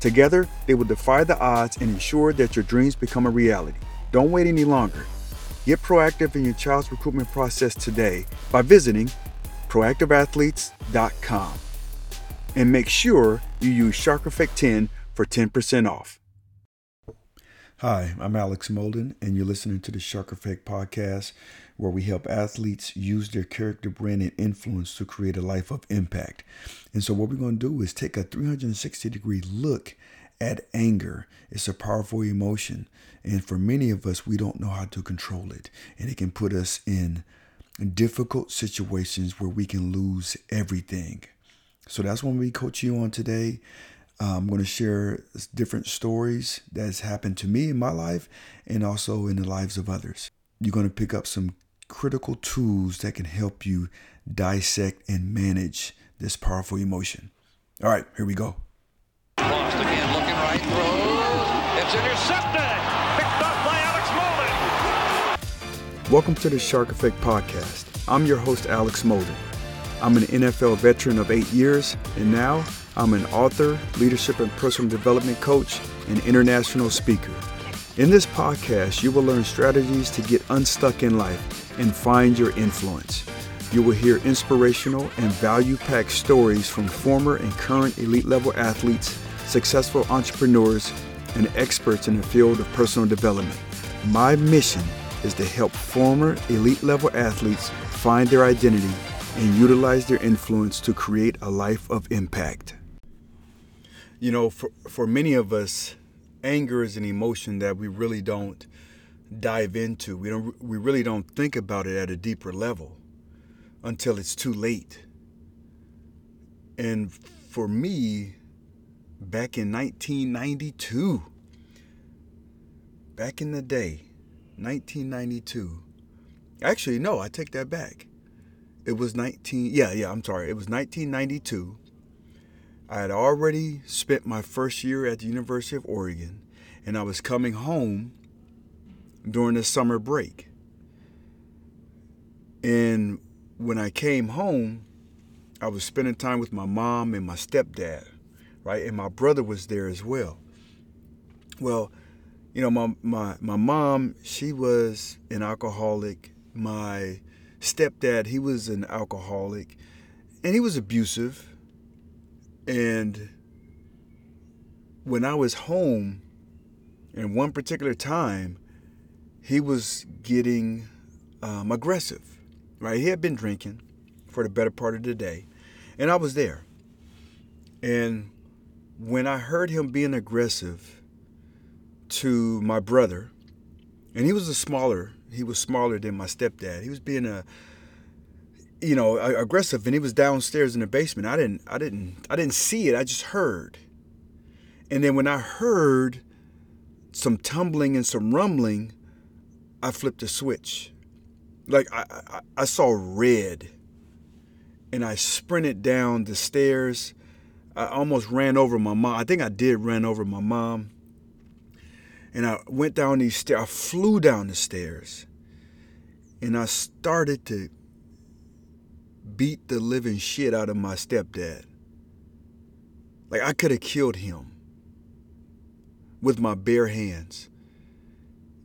Together, they will defy the odds and ensure that your dreams become a reality. Don't wait any longer. Get proactive in your child's recruitment process today by visiting proactiveathletes.com. And make sure you use Shark Effect 10 for 10% off. Hi, I'm Alex Molden, and you're listening to the Shark Effect podcast, where we help athletes use their character, brand, and influence to create a life of impact. And so, what we're going to do is take a 360 degree look at anger. It's a powerful emotion, and for many of us, we don't know how to control it, and it can put us in difficult situations where we can lose everything. So, that's what we coach you on today. Uh, I'm going to share different stories that's happened to me in my life and also in the lives of others. You're going to pick up some critical tools that can help you dissect and manage this powerful emotion. All right, here we go. Lost again, looking right, throws. It's intercepted. Picked up by Alex Molden. Welcome to the Shark Effect Podcast. I'm your host, Alex Molden. I'm an NFL veteran of eight years, and now I'm an author, leadership and personal development coach, and international speaker. In this podcast, you will learn strategies to get unstuck in life and find your influence. You will hear inspirational and value packed stories from former and current elite level athletes, successful entrepreneurs, and experts in the field of personal development. My mission is to help former elite level athletes find their identity and utilize their influence to create a life of impact. You know, for, for many of us, anger is an emotion that we really don't dive into. We don't we really don't think about it at a deeper level until it's too late. And for me, back in 1992, back in the day, 1992. Actually, no, I take that back. It was 19 Yeah, yeah, I'm sorry. It was 1992 I had already spent my first year at the University of Oregon, and I was coming home during the summer break. And when I came home, I was spending time with my mom and my stepdad, right? And my brother was there as well. Well, you know, my, my, my mom, she was an alcoholic. My stepdad, he was an alcoholic, and he was abusive and when I was home, in one particular time, he was getting um, aggressive, right? He had been drinking for the better part of the day, and I was there. And when I heard him being aggressive to my brother, and he was a smaller, he was smaller than my stepdad. He was being a you know, aggressive, and he was downstairs in the basement. I didn't, I didn't, I didn't see it. I just heard. And then when I heard some tumbling and some rumbling, I flipped a switch. Like I, I, I saw red, and I sprinted down the stairs. I almost ran over my mom. I think I did run over my mom. And I went down these stairs. I flew down the stairs and I started to beat the living shit out of my stepdad. Like I could have killed him with my bare hands.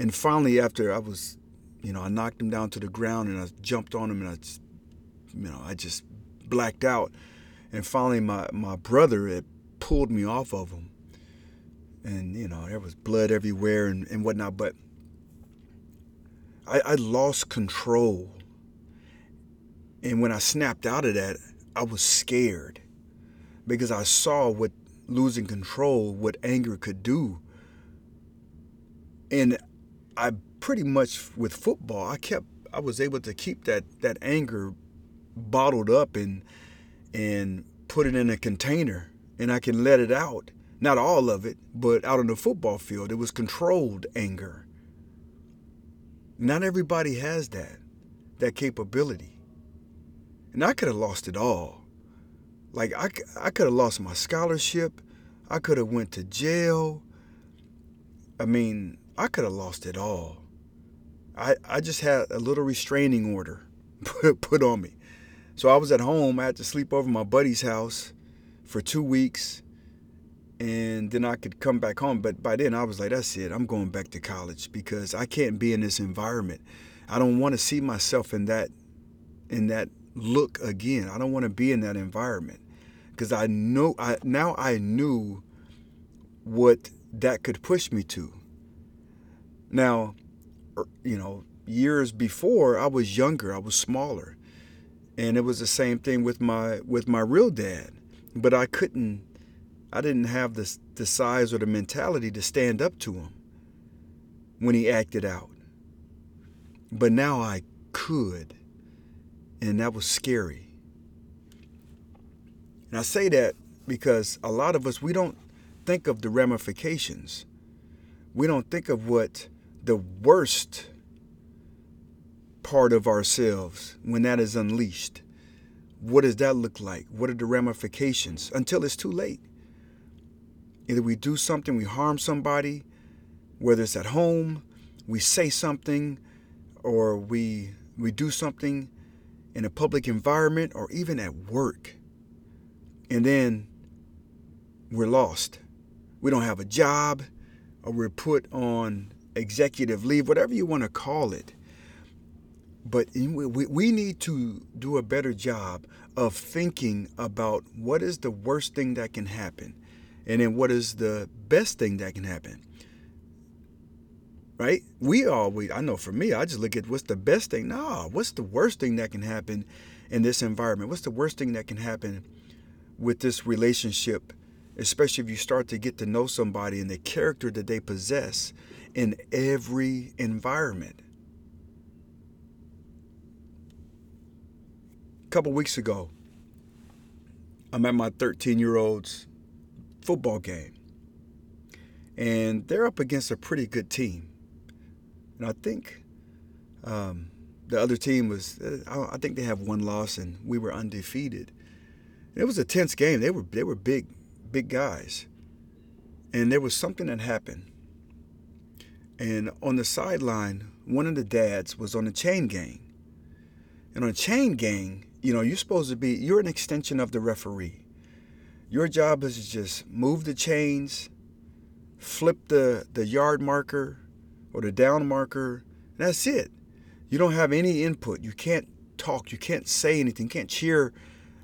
And finally, after I was, you know, I knocked him down to the ground and I jumped on him and I, just, you know, I just blacked out. And finally, my my brother had pulled me off of him, and you know, there was blood everywhere and, and whatnot. But I, I lost control. And when I snapped out of that, I was scared because I saw what losing control, what anger could do. And I pretty much with football, I kept I was able to keep that that anger bottled up and and put it in a container and I can let it out. Not all of it, but out on the football field, it was controlled anger. Not everybody has that, that capability. And I could have lost it all. Like I, I could have lost my scholarship. I could have went to jail. I mean, I could have lost it all. I, I just had a little restraining order put, put on me. So I was at home. I had to sleep over my buddy's house for two weeks and then I could come back home. But by then I was like, that's it. I'm going back to college because I can't be in this environment. I don't want to see myself in that in that look again. I don't want to be in that environment because I know I now I knew what that could push me to. Now, er, you know, years before I was younger, I was smaller. And it was the same thing with my with my real dad. But I couldn't I didn't have the, the size or the mentality to stand up to him when he acted out. But now I could, and that was scary. And I say that because a lot of us, we don't think of the ramifications. We don't think of what the worst part of ourselves when that is unleashed. What does that look like? What are the ramifications until it's too late? Either we do something, we harm somebody, whether it's at home, we say something, or we we do something in a public environment or even at work. And then we're lost. We don't have a job, or we're put on executive leave, whatever you want to call it. But we need to do a better job of thinking about what is the worst thing that can happen and then what is the best thing that can happen. Right? We always i know for me i just look at what's the best thing no what's the worst thing that can happen in this environment? What's the worst thing that can happen with this relationship especially if you start to get to know somebody and the character that they possess in every environment a couple weeks ago i'm at my 13 year old's football game. And they're up against a pretty good team. And I think um, the other team was, uh, I think they have one loss and we were undefeated. it was a tense game. They were, they were big, big guys. And there was something that happened. And on the sideline, one of the dads was on the chain gang. And on a chain gang, you know, you're supposed to be, you're an extension of the referee. Your job is to just move the chains, flip the, the yard marker or the down marker. that's it. You don't have any input. You can't talk. You can't say anything. You can't cheer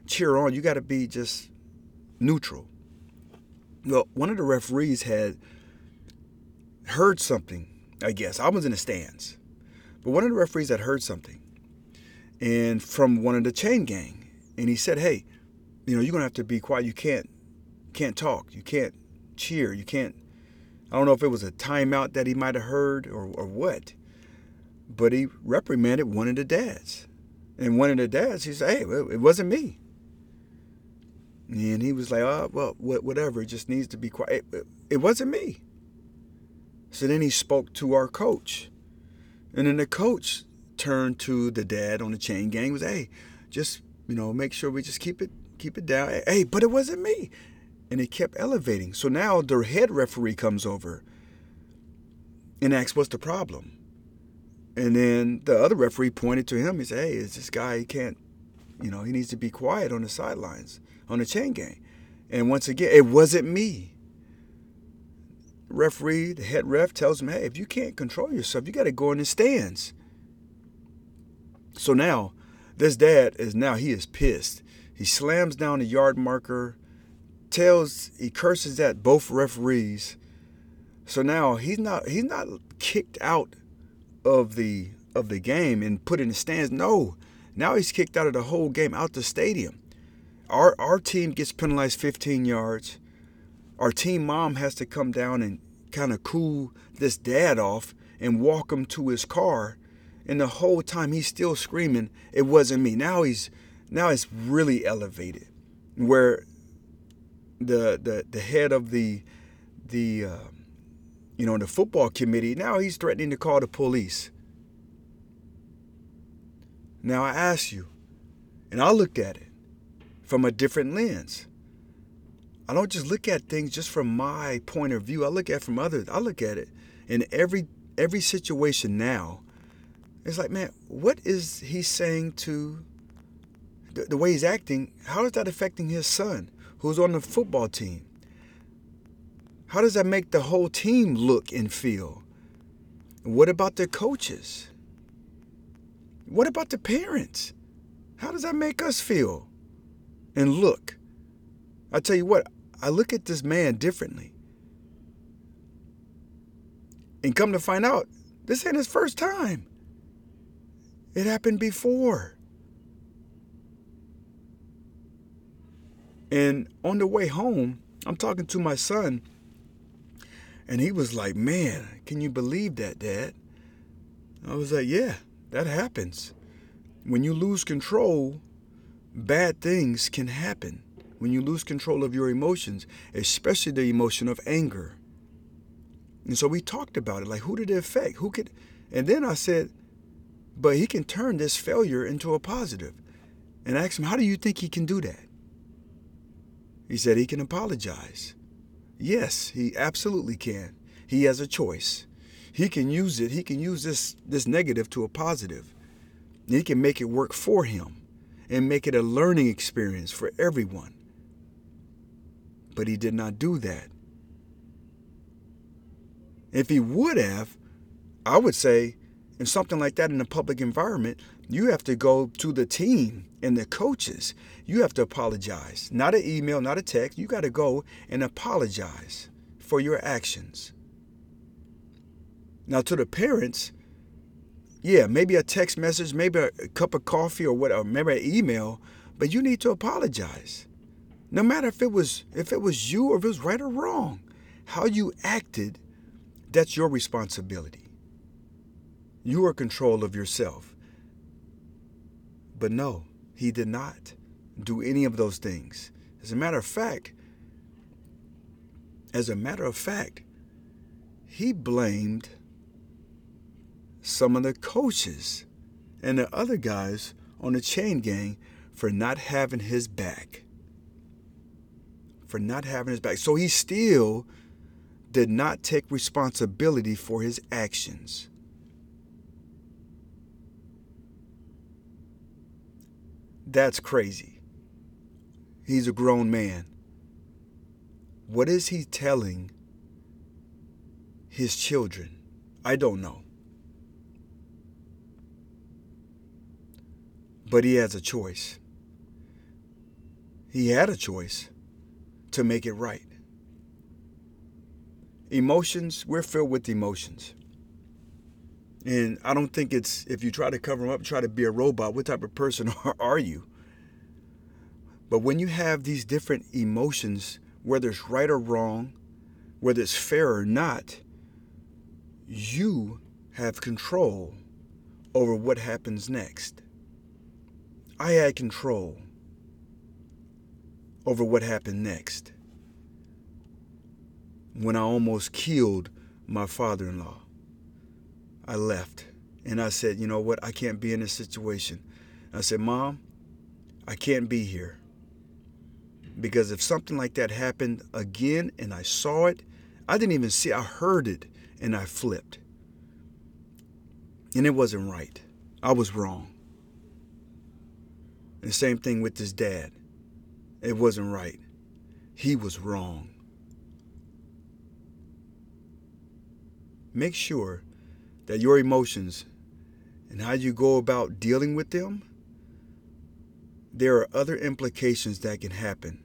cheer on. You got to be just neutral. Well, one of the referees had heard something, I guess. I was in the stands. But one of the referees had heard something and from one of the chain gang. And he said, Hey, you know, you're gonna have to be quiet. You can't can't talk. You can't cheer. You can't. I don't know if it was a timeout that he might have heard or, or what, but he reprimanded one of the dads. And one of the dads, he said, "Hey, it wasn't me." And he was like, "Oh, well, whatever. It just needs to be quiet. It, it wasn't me." So then he spoke to our coach, and then the coach turned to the dad on the chain gang. Was, "Hey, just you know, make sure we just keep it keep it down. Hey, but it wasn't me. And it kept elevating. So now the head referee comes over and asks, What's the problem? And then the other referee pointed to him. He said, "Hey, is this guy? He can't, you know, he needs to be quiet on the sidelines on the chain gang." And once again, it wasn't me. Referee, the head ref tells him, "Hey, if you can't control yourself, you got to go in the stands." So now, this dad is now he is pissed. He slams down the yard marker, tells he curses at both referees. So now he's not he's not kicked out of the of the game and put in the stands. No, now he's kicked out of the whole game, out the stadium. Our our team gets penalized 15 yards. Our team mom has to come down and kind of cool this dad off and walk him to his car. And the whole time he's still screaming, "It wasn't me." Now he's now it's really elevated, where the the the head of the the uh, you know the football committee now he's threatening to call the police. Now I ask you, and I looked at it from a different lens. I don't just look at things just from my point of view. I look at from others. I look at it in every every situation now. It's like, man, what is he saying to the, the way he's acting? How is that affecting his son, who's on the football team? How does that make the whole team look and feel? What about the coaches? What about the parents? How does that make us feel and look? I tell you what, I look at this man differently. And come to find out, this ain't his first time. It happened before. And on the way home, I'm talking to my son, and he was like, Man, can you believe that, Dad? I was like, Yeah, that happens. When you lose control, bad things can happen. When you lose control of your emotions, especially the emotion of anger. And so we talked about it like, who did it affect? Who could. And then I said, but he can turn this failure into a positive. And I asked him, how do you think he can do that? He said he can apologize. Yes, he absolutely can. He has a choice. He can use it. He can use this this negative to a positive. He can make it work for him and make it a learning experience for everyone. But he did not do that. If he would have, I would say, in something like that in a public environment, you have to go to the team and the coaches. You have to apologize. Not an email, not a text. You got to go and apologize for your actions. Now, to the parents, yeah, maybe a text message, maybe a cup of coffee or whatever, maybe an email, but you need to apologize. No matter if it was if it was you or if it was right or wrong, how you acted, that's your responsibility. You are control of yourself. But no, he did not do any of those things. As a matter of fact, as a matter of fact, he blamed some of the coaches and the other guys on the chain gang for not having his back. For not having his back. So he still did not take responsibility for his actions. That's crazy. He's a grown man. What is he telling his children? I don't know. But he has a choice. He had a choice to make it right. Emotions, we're filled with emotions. And I don't think it's, if you try to cover them up, try to be a robot, what type of person are you? But when you have these different emotions, whether it's right or wrong, whether it's fair or not, you have control over what happens next. I had control over what happened next when I almost killed my father in law. I left and I said, you know what? I can't be in this situation. I said, Mom, I can't be here. Because if something like that happened again and I saw it, I didn't even see, I heard it and I flipped. And it wasn't right. I was wrong. And the same thing with his dad. It wasn't right. He was wrong. Make sure that your emotions and how you go about dealing with them, there are other implications that can happen.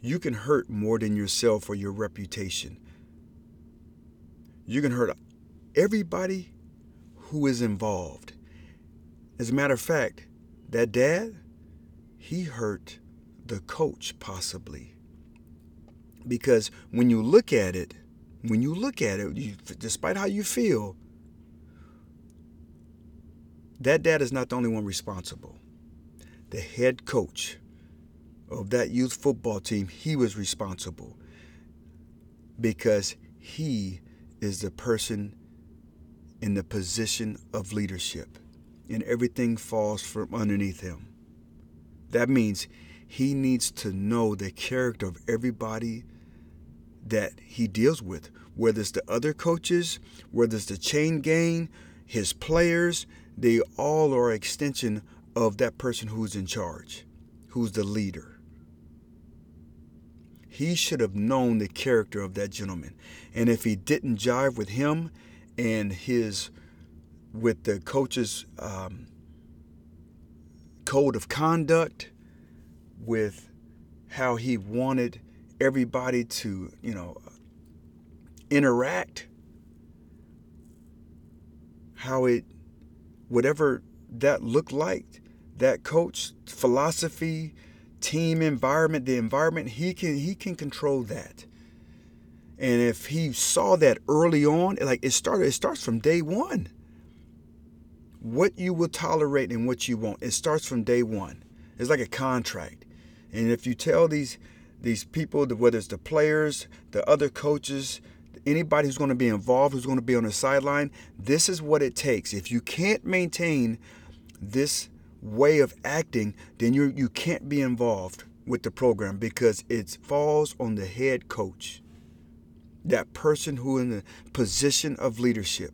You can hurt more than yourself or your reputation. You can hurt everybody who is involved. As a matter of fact, that dad, he hurt the coach possibly. Because when you look at it, when you look at it, you, despite how you feel, that dad is not the only one responsible. The head coach of that youth football team, he was responsible because he is the person in the position of leadership and everything falls from underneath him. That means he needs to know the character of everybody that he deals with, whether it's the other coaches, whether it's the chain gang, his players, they all are extension of that person who's in charge, who's the leader. He should have known the character of that gentleman. And if he didn't jive with him and his, with the coach's um, code of conduct, with how he wanted everybody to, you know, interact, how it whatever that looked like, that coach philosophy, team environment, the environment, he can he can control that. And if he saw that early on, like it started, it starts from day one. What you will tolerate and what you won't, it starts from day one. It's like a contract. And if you tell these these people, whether it's the players, the other coaches, anybody who's going to be involved, who's going to be on the sideline, this is what it takes. If you can't maintain this way of acting, then you you can't be involved with the program because it falls on the head coach. That person who in the position of leadership.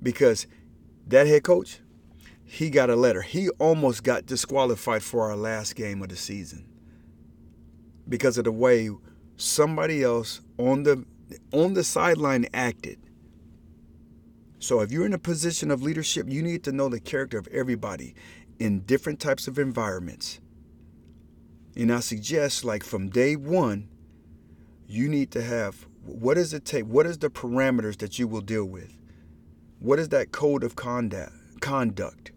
Because that head coach, he got a letter. He almost got disqualified for our last game of the season because of the way somebody else on the on the sideline acted. So if you're in a position of leadership, you need to know the character of everybody in different types of environments. And I suggest like from day 1, you need to have what does it take? What is the parameters that you will deal with? What is that code of conduct? Conduct.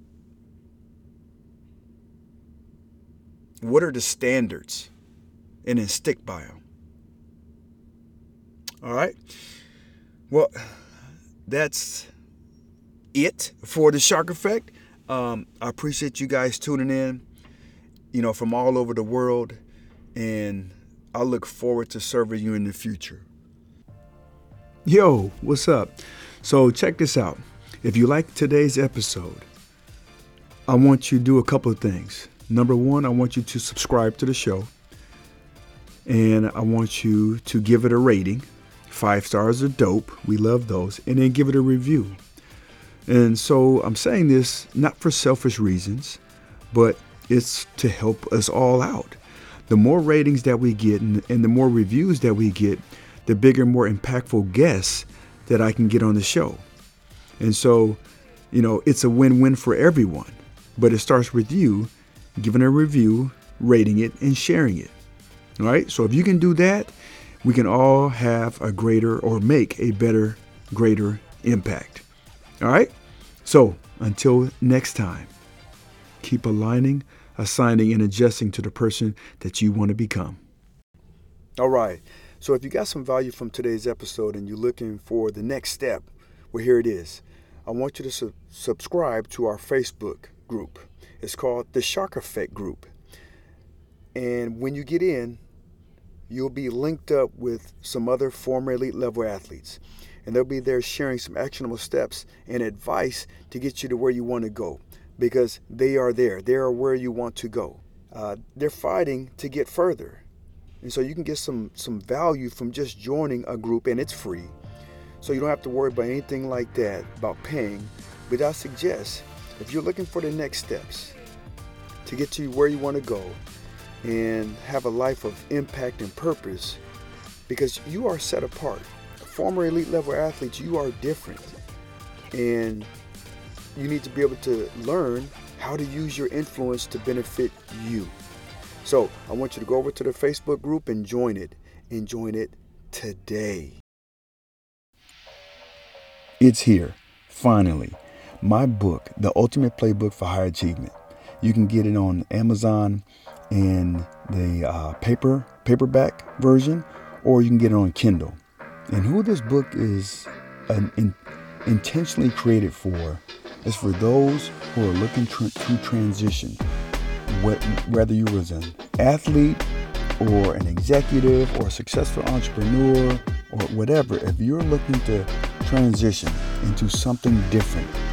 What are the standards? And then stick them. All right. Well, that's it for the Shark Effect. Um, I appreciate you guys tuning in, you know, from all over the world. And I look forward to serving you in the future. Yo, what's up? So, check this out. If you like today's episode, I want you to do a couple of things. Number one, I want you to subscribe to the show. And I want you to give it a rating Five stars are dope. We love those. And then give it a review. And so I'm saying this not for selfish reasons, but it's to help us all out. The more ratings that we get and, and the more reviews that we get, the bigger, more impactful guests that I can get on the show. And so, you know, it's a win win for everyone. But it starts with you giving a review, rating it, and sharing it. All right. So if you can do that, we can all have a greater or make a better, greater impact. All right? So until next time, keep aligning, assigning, and adjusting to the person that you want to become. All right. So if you got some value from today's episode and you're looking for the next step, well, here it is. I want you to su- subscribe to our Facebook group. It's called the Shark Effect Group. And when you get in, you'll be linked up with some other former elite level athletes. And they'll be there sharing some actionable steps and advice to get you to where you want to go because they are there. They are where you want to go. Uh, they're fighting to get further. And so you can get some, some value from just joining a group, and it's free. So you don't have to worry about anything like that, about paying. But I suggest if you're looking for the next steps to get to where you want to go and have a life of impact and purpose, because you are set apart. Former elite level athletes, you are different. And you need to be able to learn how to use your influence to benefit you. So I want you to go over to the Facebook group and join it. And join it today. It's here, finally. My book, The Ultimate Playbook for High Achievement. You can get it on Amazon in the uh, paper paperback version, or you can get it on Kindle. And who this book is an, in, intentionally created for is for those who are looking tr- to transition, whether you was an athlete or an executive or a successful entrepreneur or whatever. If you're looking to transition into something different,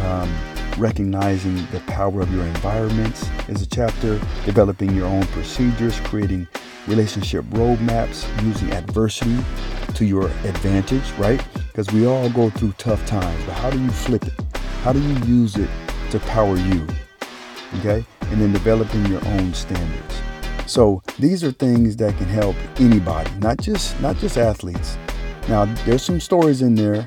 Um, recognizing the power of your environments is a chapter. Developing your own procedures, creating relationship roadmaps, using adversity to your advantage, right? Because we all go through tough times, but how do you flip it? How do you use it to power you? Okay? And then developing your own standards. So these are things that can help anybody, not just not just athletes. Now there's some stories in there,